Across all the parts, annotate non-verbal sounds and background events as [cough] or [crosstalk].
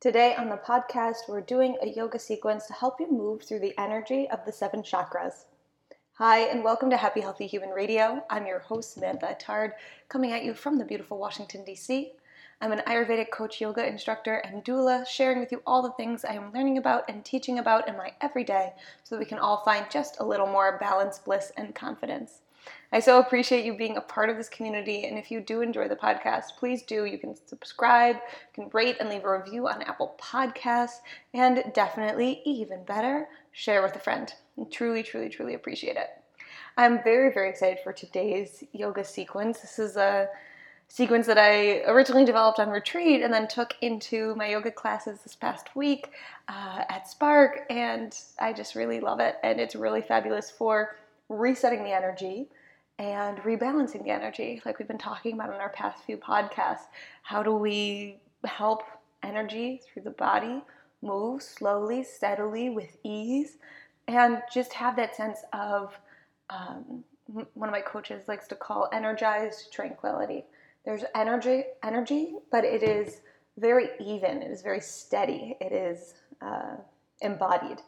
Today on the podcast, we're doing a yoga sequence to help you move through the energy of the seven chakras. Hi, and welcome to Happy Healthy Human Radio. I'm your host, Samantha Attard, coming at you from the beautiful Washington, D.C. I'm an Ayurvedic coach, yoga instructor, and doula, sharing with you all the things I am learning about and teaching about in my everyday so that we can all find just a little more balance, bliss, and confidence. I so appreciate you being a part of this community. And if you do enjoy the podcast, please do. You can subscribe, you can rate and leave a review on Apple Podcasts, and definitely, even better, share with a friend. I truly, truly, truly appreciate it. I'm very, very excited for today's yoga sequence. This is a sequence that I originally developed on retreat and then took into my yoga classes this past week uh, at Spark, and I just really love it. And it's really fabulous for resetting the energy and rebalancing the energy, like we've been talking about in our past few podcasts. How do we help energy through the body move slowly, steadily, with ease, and just have that sense of um, one of my coaches likes to call energized tranquility. There's energy, energy, but it is very even. It is very steady. It is uh, embodied,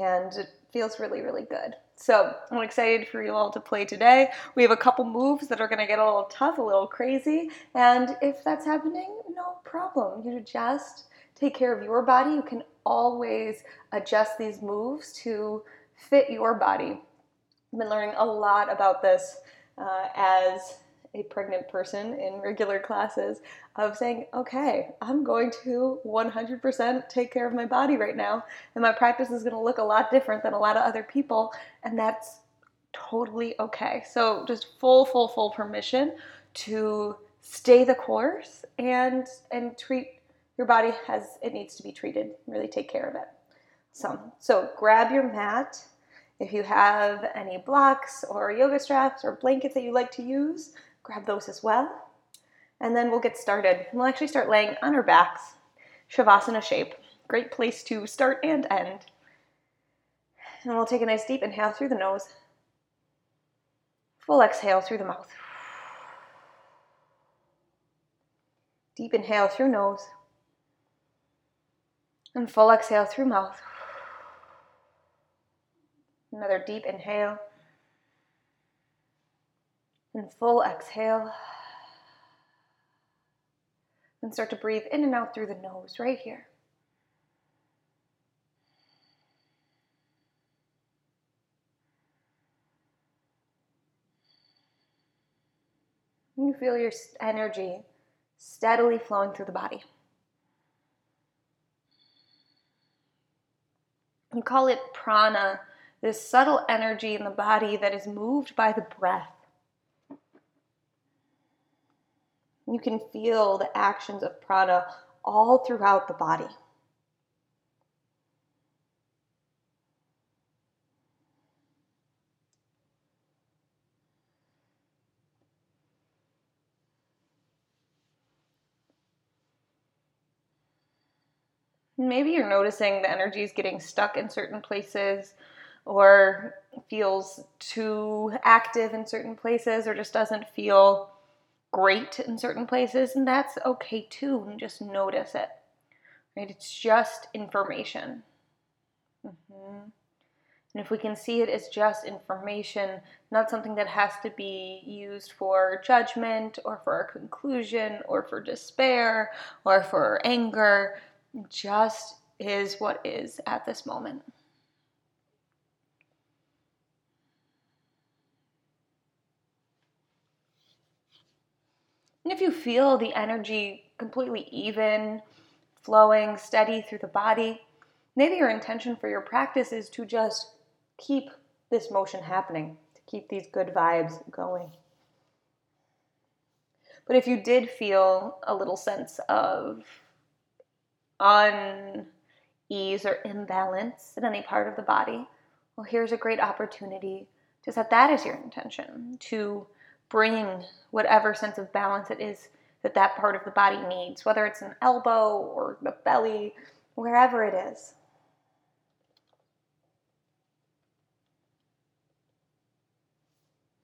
and it feels really, really good. So I'm excited for you all to play today. We have a couple moves that are going to get a little tough, a little crazy. And if that's happening, no problem. You just take care of your body. You can always adjust these moves to fit your body. I've been learning a lot about this uh, as a pregnant person in regular classes of saying, okay, I'm going to 100% take care of my body right now, and my practice is going to look a lot different than a lot of other people, and that's totally okay. So, just full, full, full permission to stay the course and and treat your body as it needs to be treated. Really take care of it. So, so grab your mat. If you have any blocks or yoga straps or blankets that you like to use, grab those as well. And then we'll get started. We'll actually start laying on our backs, Shavasana shape. Great place to start and end. And we'll take a nice deep inhale through the nose, full exhale through the mouth. Deep inhale through nose, and full exhale through mouth. Another deep inhale and full exhale. And start to breathe in and out through the nose right here. You feel your energy steadily flowing through the body. We call it prana, this subtle energy in the body that is moved by the breath. You can feel the actions of prana all throughout the body. Maybe you're noticing the energy is getting stuck in certain places or feels too active in certain places or just doesn't feel great in certain places, and that's okay too. And just notice it. Right? It's just information. Mm-hmm. And if we can see it as just information, not something that has to be used for judgment or for a conclusion or for despair or for anger, just is what is at this moment. And if you feel the energy completely even, flowing, steady through the body, maybe your intention for your practice is to just keep this motion happening, to keep these good vibes going. But if you did feel a little sense of unease or imbalance in any part of the body, well, here's a great opportunity to set that as your intention, to bring whatever sense of balance it is that that part of the body needs, whether it's an elbow or the belly, wherever it is.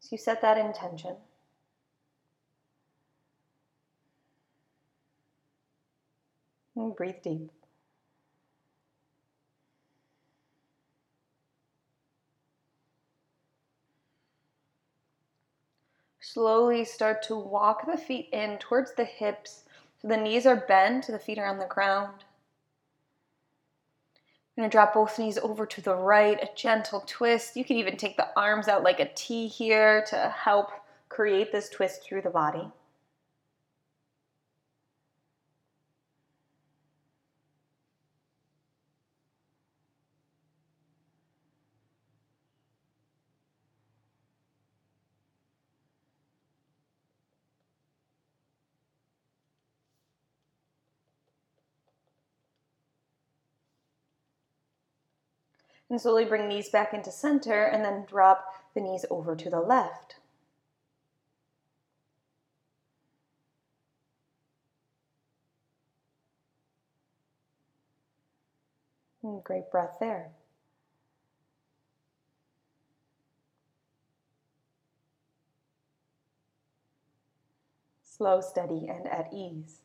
So you set that intention. And breathe deep. Slowly start to walk the feet in towards the hips. So the knees are bent, the feet are on the ground. I'm to drop both knees over to the right, a gentle twist. You can even take the arms out like a T here to help create this twist through the body. And slowly bring knees back into center and then drop the knees over to the left. And great breath there. Slow, steady, and at ease.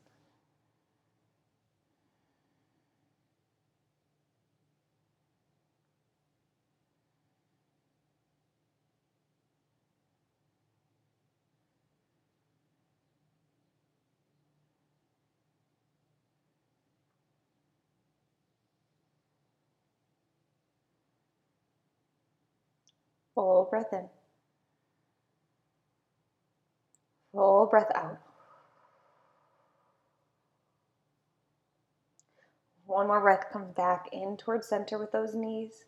Full breath in. Full breath out. One more breath, come back in towards center with those knees.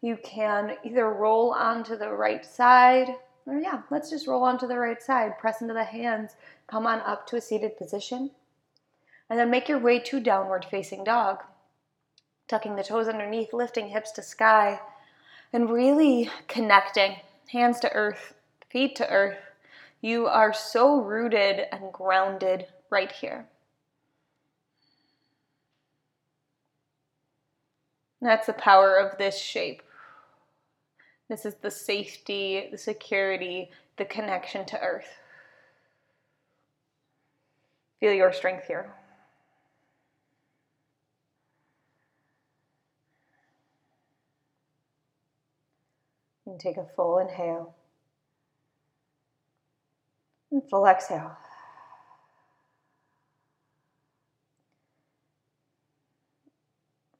You can either roll onto the right side, or yeah, let's just roll onto the right side. Press into the hands, come on up to a seated position, and then make your way to downward facing dog. Tucking the toes underneath, lifting hips to sky and really connecting hands to earth, feet to earth. You are so rooted and grounded right here. That's the power of this shape. This is the safety, the security, the connection to earth. Feel your strength here. And take a full inhale and full exhale.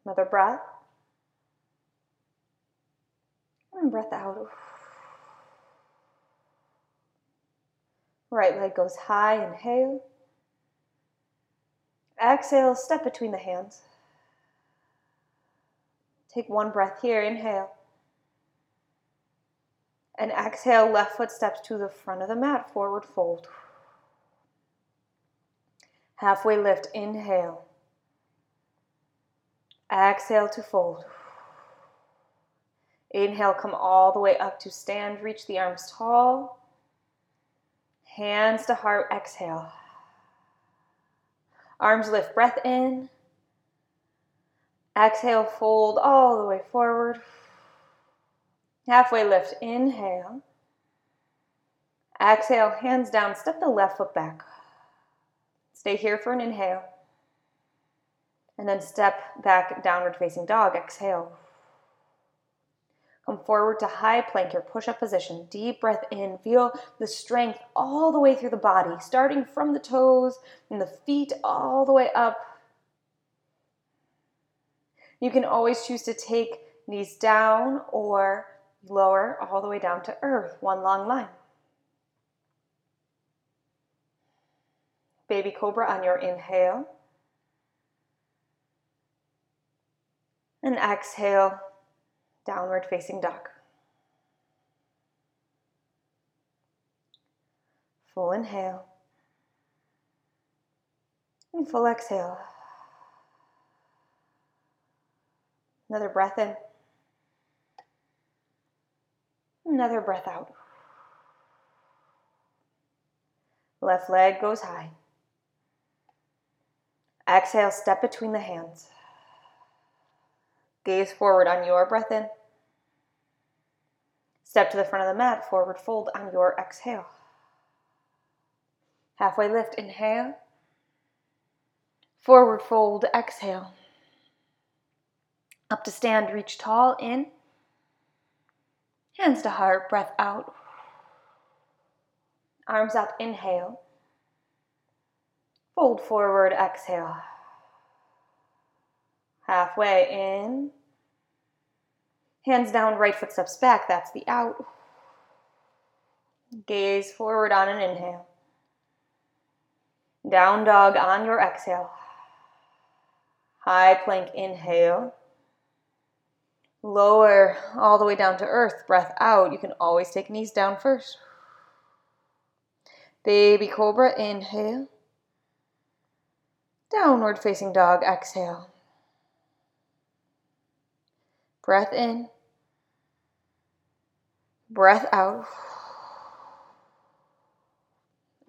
Another breath. And breath out. Right leg goes high, inhale. Exhale, step between the hands. Take one breath here, inhale. And exhale, left foot steps to the front of the mat, forward fold. Halfway lift, inhale. Exhale to fold. Inhale, come all the way up to stand, reach the arms tall. Hands to heart, exhale. Arms lift, breath in. Exhale, fold all the way forward. Halfway lift, inhale. Exhale, hands down, step the left foot back. Stay here for an inhale. And then step back, downward facing dog. Exhale. Come forward to high plank, your push up position. Deep breath in. Feel the strength all the way through the body, starting from the toes and the feet all the way up. You can always choose to take knees down or lower all the way down to earth, one long line. Baby cobra on your inhale. And exhale, downward facing dog. Full inhale. And full exhale. Another breath in. Another breath out. Left leg goes high. Exhale, step between the hands. Gaze forward on your breath in. Step to the front of the mat, forward fold on your exhale. Halfway lift, inhale. Forward fold, exhale. Up to stand, reach tall, in. Hands to heart, breath out. Arms up, inhale. Fold forward, exhale. Halfway in. Hands down, right foot steps back. That's the out. Gaze forward on an inhale. Down dog on your exhale. High plank inhale. Lower all the way down to earth. Breath out. You can always take knees down first. Baby cobra inhale. Downward facing dog exhale. Breath in. Breath out.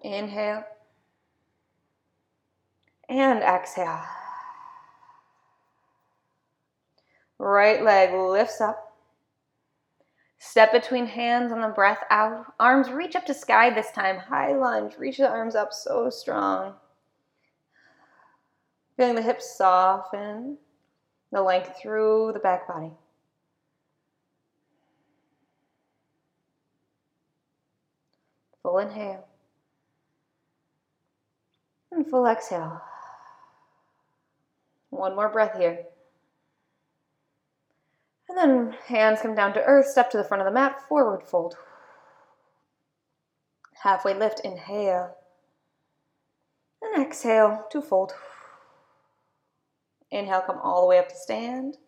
Inhale. And exhale. Right leg lifts up. Step between hands on the breath out. Arms reach up to sky this time. High lunge. Reach the arms up so strong. Feeling the hips soften, the length through the back body. Full inhale. And full exhale. One more breath here. And then hands come down to earth, step to the front of the mat, forward fold. Halfway lift, inhale. And exhale to fold. Inhale, come all the way up to stand.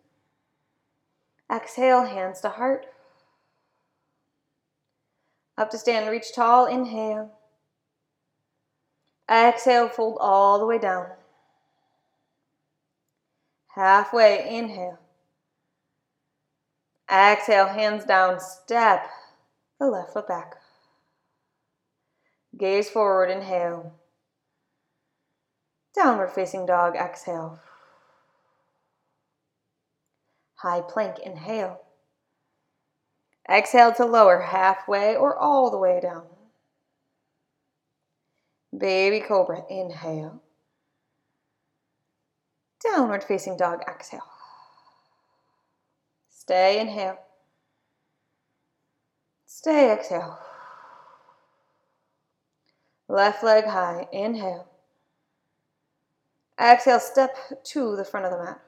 Exhale, hands to heart. Up to stand, reach tall, inhale. Exhale, fold all the way down. Halfway, inhale. Exhale, hands down, step the left foot back. Gaze forward, inhale. Downward facing dog, exhale. High plank, inhale. Exhale to lower halfway or all the way down. Baby cobra, inhale. Downward facing dog, exhale. Stay, inhale. Stay, exhale. Left leg high, inhale. Exhale, step to the front of the mat.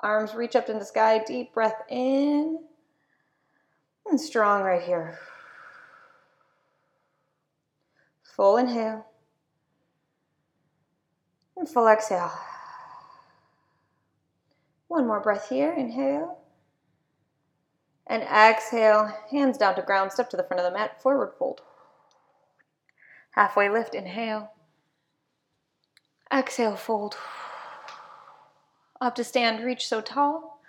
Arms reach up into the sky, deep breath in. And strong right here. Full inhale. And full exhale. One more breath here. Inhale. And exhale, hands down to ground, step to the front of the mat, forward fold. Halfway lift, inhale. Exhale, fold. Up to stand, reach so tall.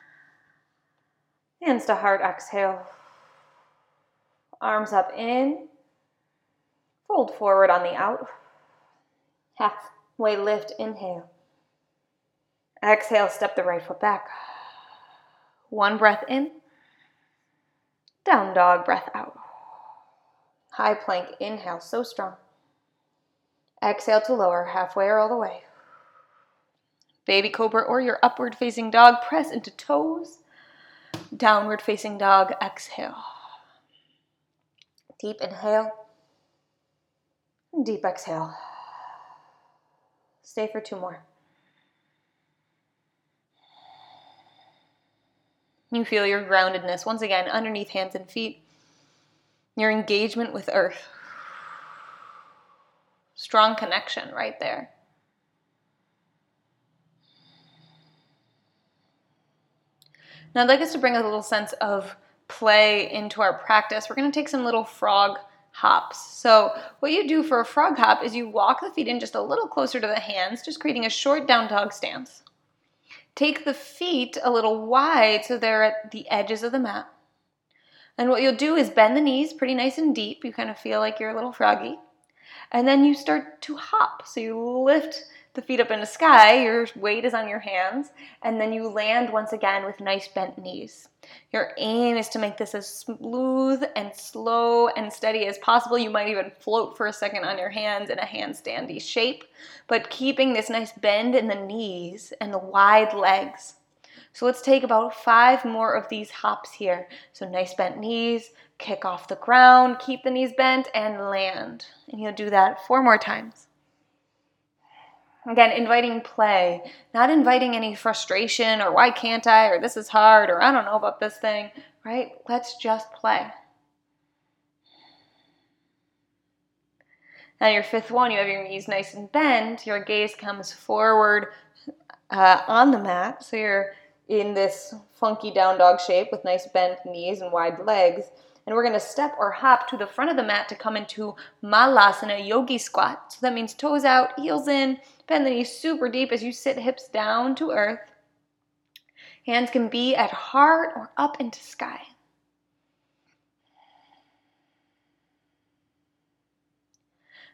Hands to heart, exhale. Arms up in. Fold forward on the out. Halfway lift, inhale. Exhale, step the right foot back. One breath in. Down dog, breath out. High plank, inhale, so strong. Exhale to lower, halfway or all the way. Baby cobra or your upward facing dog, press into toes. Downward facing dog, exhale. Deep inhale. Deep exhale. Stay for two more. You feel your groundedness once again underneath hands and feet, your engagement with earth. Strong connection right there. Now, I'd like us to bring a little sense of play into our practice. We're going to take some little frog hops. So, what you do for a frog hop is you walk the feet in just a little closer to the hands, just creating a short down dog stance. Take the feet a little wide so they're at the edges of the mat. And what you'll do is bend the knees pretty nice and deep. You kind of feel like you're a little froggy. And then you start to hop. So you lift the feet up in the sky, your weight is on your hands, and then you land once again with nice bent knees. Your aim is to make this as smooth and slow and steady as possible. You might even float for a second on your hands in a handstandy shape, but keeping this nice bend in the knees and the wide legs. So let's take about five more of these hops here. So nice bent knees, kick off the ground, keep the knees bent, and land. And you'll do that four more times. Again, inviting play, not inviting any frustration or why can't I or this is hard or I don't know about this thing, right? Let's just play. Now, your fifth one, you have your knees nice and bent. Your gaze comes forward uh, on the mat. So you're in this funky down dog shape with nice bent knees and wide legs. And we're going to step or hop to the front of the mat to come into Malasana Yogi Squat. So that means toes out, heels in, bend the knees super deep as you sit hips down to earth. Hands can be at heart or up into sky.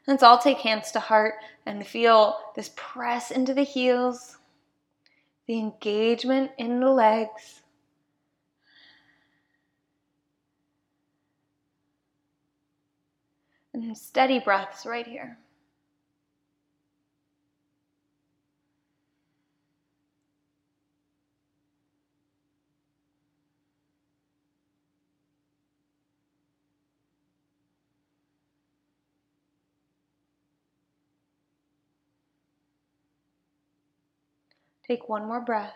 Let's all take hands to heart and feel this press into the heels, the engagement in the legs. And steady breaths right here. Take one more breath.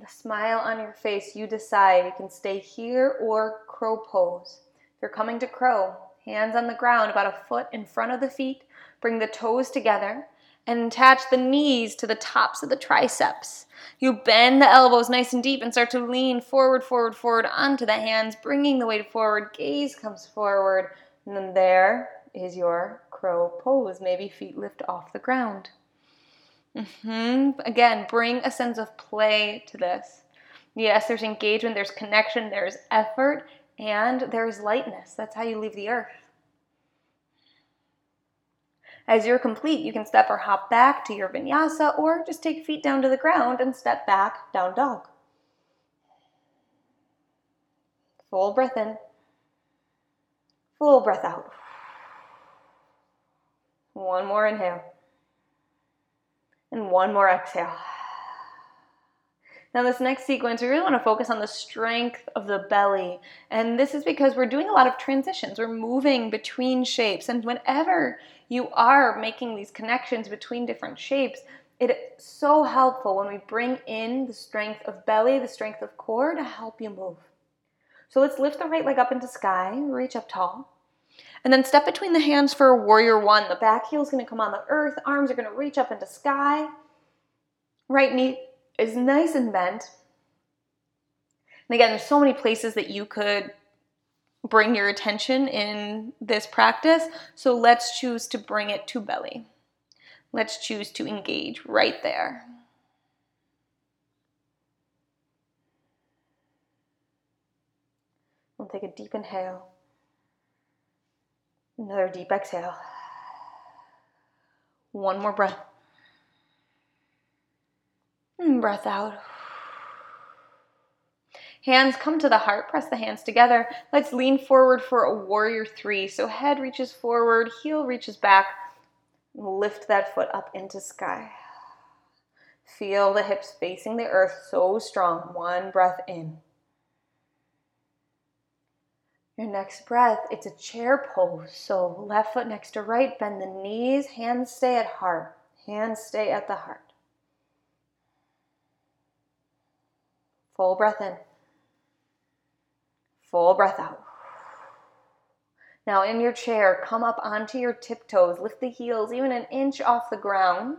The smile on your face, you decide you can stay here or crow pose. If you're coming to crow, hands on the ground about a foot in front of the feet, bring the toes together and attach the knees to the tops of the triceps. You bend the elbows nice and deep and start to lean forward, forward, forward onto the hands, bringing the weight forward. Gaze comes forward, and then there is your crow pose. Maybe feet lift off the ground. Mm-hmm. Again, bring a sense of play to this. Yes, there's engagement, there's connection, there's effort, and there's lightness. That's how you leave the earth. As you're complete, you can step or hop back to your vinyasa or just take feet down to the ground and step back, down dog. Full breath in, full breath out. One more inhale. And one more exhale. Now, this next sequence, we really want to focus on the strength of the belly. And this is because we're doing a lot of transitions. We're moving between shapes. And whenever you are making these connections between different shapes, it's so helpful when we bring in the strength of belly, the strength of core to help you move. So let's lift the right leg up into sky, reach up tall. And then step between the hands for warrior one. The back heel is going to come on the earth. Arms are going to reach up into sky. Right knee is nice and bent. And again, there's so many places that you could bring your attention in this practice. So let's choose to bring it to belly. Let's choose to engage right there. We'll take a deep inhale. Another deep exhale. One more breath. And breath out. Hands come to the heart, press the hands together. Let's lean forward for a warrior three. So head reaches forward, heel reaches back. Lift that foot up into sky. Feel the hips facing the earth so strong. One breath in. Your next breath, it's a chair pose. So left foot next to right, bend the knees, hands stay at heart. Hands stay at the heart. Full breath in. Full breath out. Now in your chair, come up onto your tiptoes, lift the heels even an inch off the ground,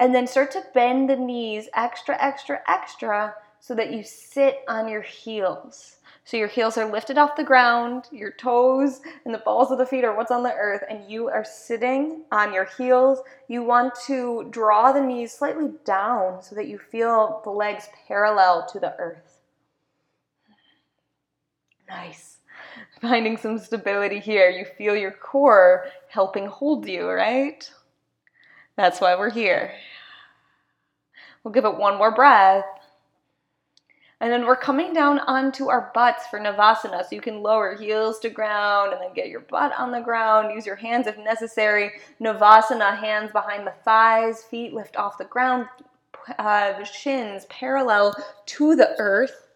and then start to bend the knees extra, extra, extra so that you sit on your heels. So your heels are lifted off the ground, your toes and the balls of the feet are what's on the earth, and you are sitting on your heels. You want to draw the knees slightly down so that you feel the legs parallel to the earth. Nice. [laughs] Finding some stability here. You feel your core helping hold you, right? That's why we're here. We'll give it one more breath. And then we're coming down onto our butts for Navasana. So you can lower heels to ground and then get your butt on the ground. Use your hands if necessary. Navasana, hands behind the thighs, feet lift off the ground, uh, shins parallel to the earth.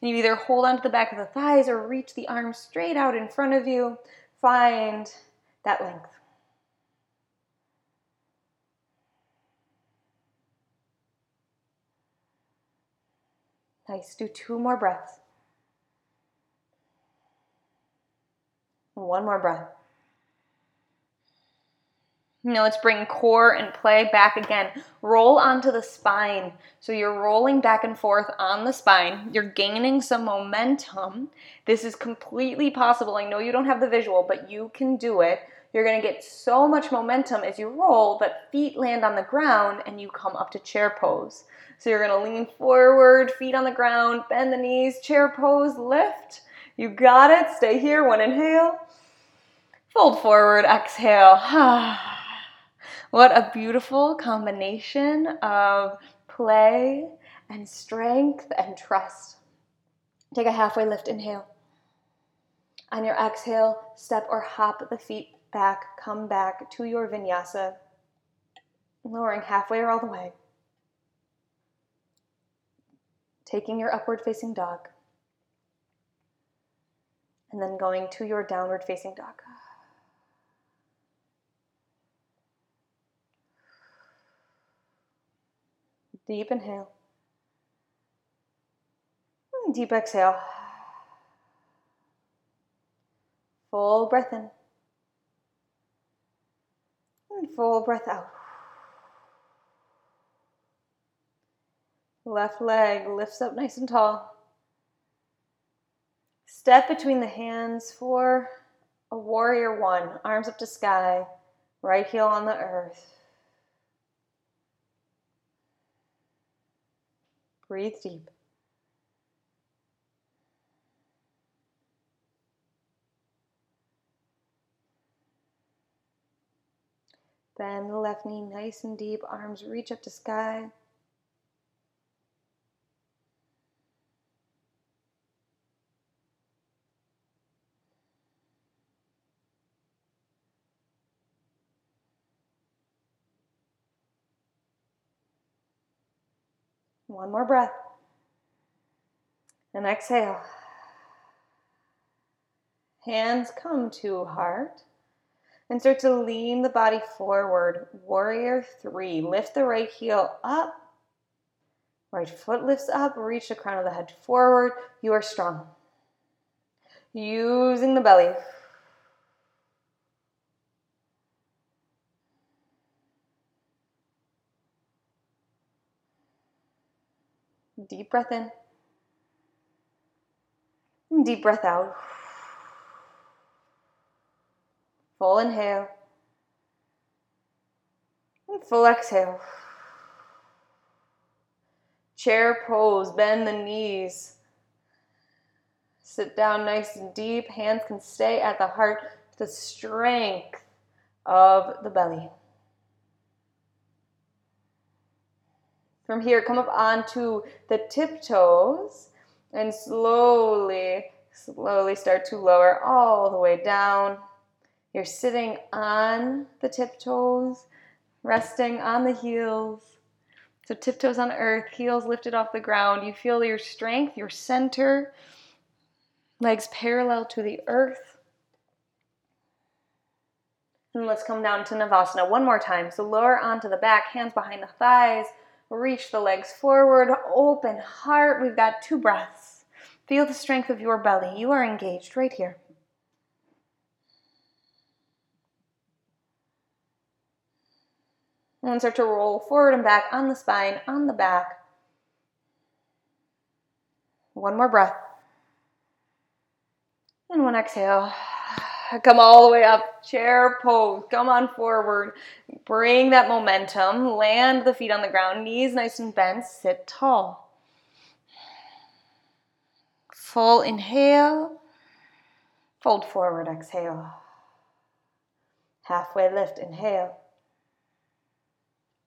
And you either hold onto the back of the thighs or reach the arms straight out in front of you. Find that length. Nice. Do two more breaths. One more breath. Now let's bring core and play back again. Roll onto the spine. So you're rolling back and forth on the spine. You're gaining some momentum. This is completely possible. I know you don't have the visual, but you can do it. You're going to get so much momentum as you roll that feet land on the ground and you come up to chair pose. So you're to lean forward, feet on the ground, bend the knees, chair pose, lift. You got it. Stay here. One inhale. Fold forward, exhale. [sighs] what a beautiful combination of play and strength and trust. Take a halfway lift, inhale. On your exhale, step or hop the feet back, come back to your vinyasa, lowering halfway or all the way. Taking your upward facing dog, and then going to your downward facing dog. Deep inhale. Hmm, deep exhale. Full breath in. And full breath out. Left leg lifts up nice and tall. Step between the hands for a warrior one. Arms up to sky, right heel on the earth. Breathe deep. Bend the left knee nice and deep, arms reach up to sky. One more breath. And exhale. Hands come to heart and start to lean the body forward. Warrior three. Lift the right heel up. Right foot lifts up. Reach the crown of the head forward. You are strong. Using the belly. Deep breath in. Deep breath out. Full inhale. And full exhale. Chair pose, bend the knees. Sit down nice and deep. Hands can stay at the heart, the strength of the belly. From here, come up onto the tiptoes and slowly, slowly start to lower all the way down. You're sitting on the tiptoes, resting on the heels. So, tiptoes on earth, heels lifted off the ground. You feel your strength, your center, legs parallel to the earth. And let's come down to Navasana one more time. So, lower onto the back, hands behind the thighs Reach the legs forward, open heart. We've got two breaths. Feel the strength of your belly. You are engaged right here. And start to roll forward and back on the spine, on the back. One more breath. And one exhale. Come all the way up, chair pose. Come on forward. Bring that momentum. Land the feet on the ground, knees nice and bent. Sit tall. Full inhale. Fold forward, exhale. Halfway lift, inhale.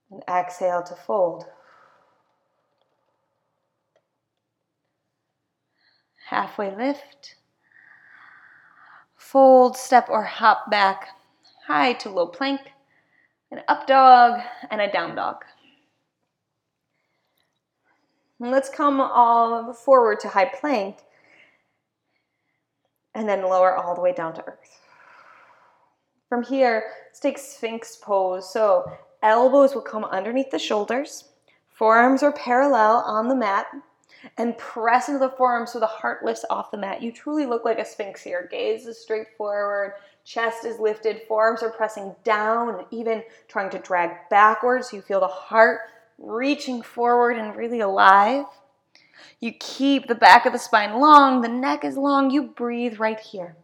And exhale to fold. halfway lift, fold, step, or hop back, high to low plank, an up dog, and a down dog. And let's come all forward to high plank and then lower all the way down to earth. From here, let's take Sphinx pose. So elbows will come underneath the shoulders, forearms are parallel on the mat, and press into the forearms so the heart lifts off the mat. You truly look like a Sphinx here. Gaze is straight forward, chest is lifted, forearms are pressing down, even trying to drag backwards. You feel the heart reaching forward and really alive. You keep the back of the spine long, the neck is long. You breathe right here.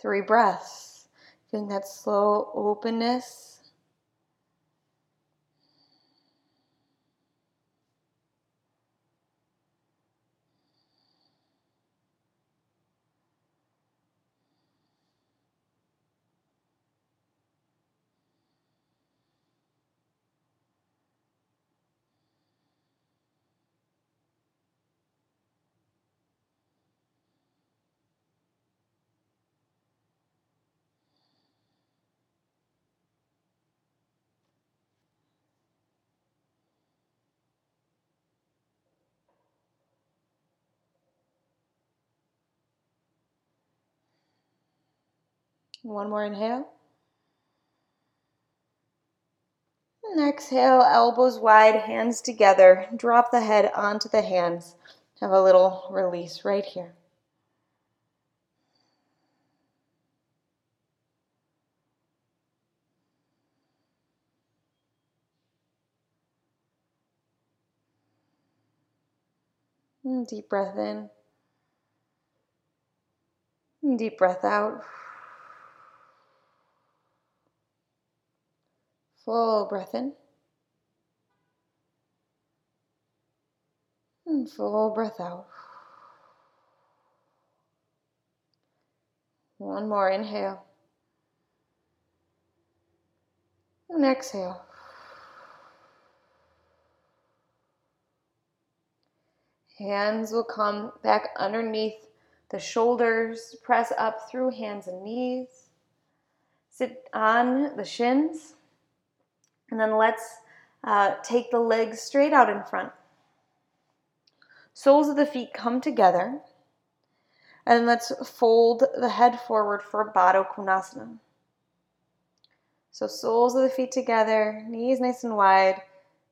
Three breaths. Feeling that slow openness One more inhale. And exhale, elbows wide, hands together. Drop the head onto the hands. Have a little release right here. And deep breath in. And deep breath out. Full breath in. And full breath out. One more inhale. And exhale. Hands will come back underneath the shoulders, press up through hands and knees. Sit on the shins. And then let's uh, take the legs straight out in front. Soles of the feet come together. And let's fold the head forward for Baddha Konasana. So soles of the feet together, knees nice and wide,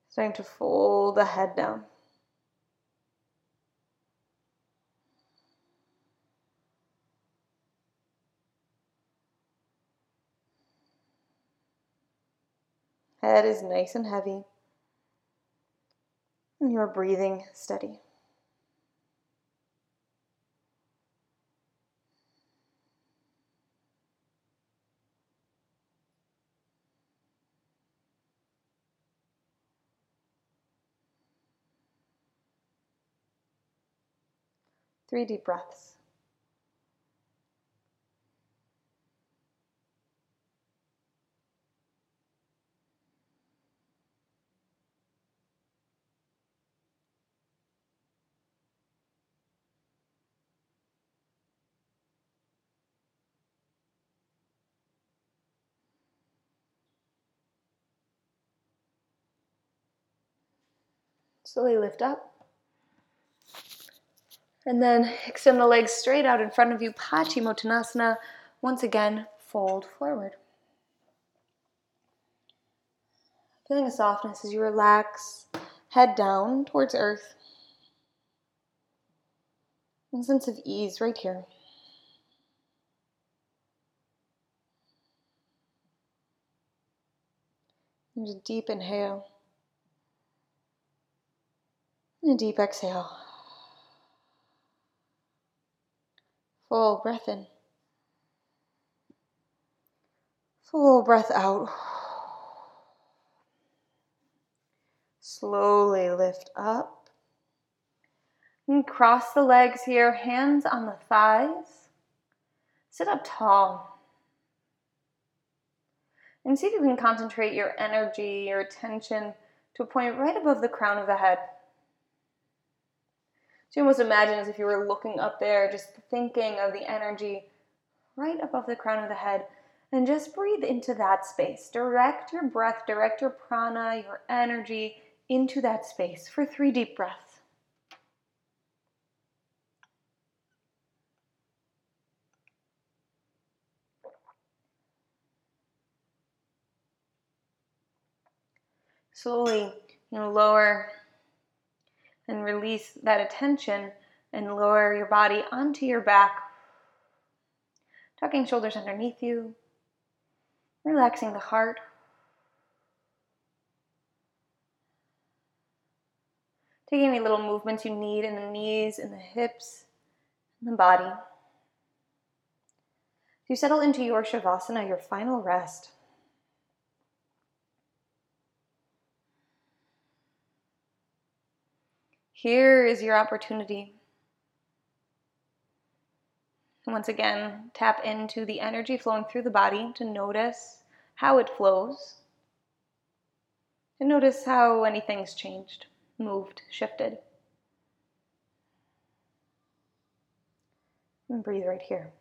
starting to fold the head down. Head is nice and heavy. And you're breathing steady. Three deep breaths. Slowly lift up. And then extend the legs straight out in front of you, Paschimottanasana. Once again, fold forward. Feeling a softness as you relax, head down towards earth. And sense of ease right here. There's a deep inhale. And a deep exhale. Full breath in. Full breath out. Slowly lift up. And cross the legs here, hands on the thighs. sit up tall. And see if you can concentrate your energy, your attention to a point right above the crown of the head. So you almost imagine as if you were looking up there, just thinking of the energy right above the crown of the head. And just breathe into that space. Direct your breath, direct your prana, your energy into that space for three deep breaths. Slowly, you know, lower and release that attention and lower your body onto your back, tucking shoulders underneath you, relaxing the heart. Taking any little movements you need in the knees, in the hips, in the body. you settle into your Shavasana, your final rest. Here is your opportunity. Once again, tap into the energy flowing through the body to notice how it flows. And notice how anything's changed, moved, shifted. And breathe right here.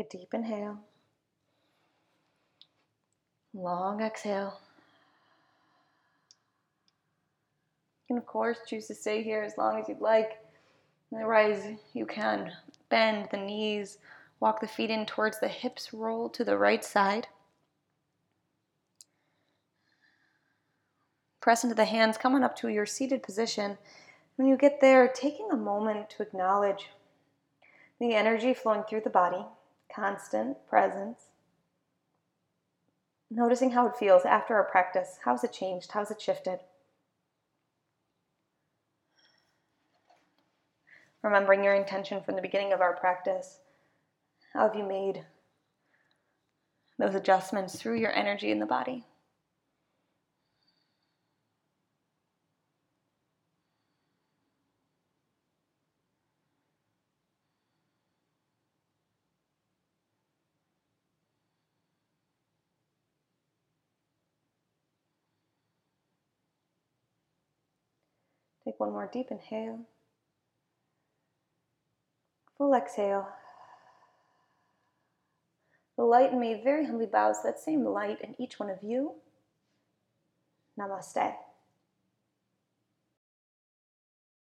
A deep inhale. Long exhale. You can, of course, choose to stay here as long as you'd like. Otherwise, you can bend the knees, walk the feet in towards the hips, roll to the right side. Press into the hands, come on up to your seated position. When you get there, taking a moment to acknowledge the energy flowing through the body constant presence. Noticing how it feels after our practice. How's it changed? How's it shifted? Remembering your intention from the beginning of our practice. How have you made those adjustments through your energy in the body? One more deep inhale. Full exhale. The light in me very humbly bows that same light in each one of you. Namaste.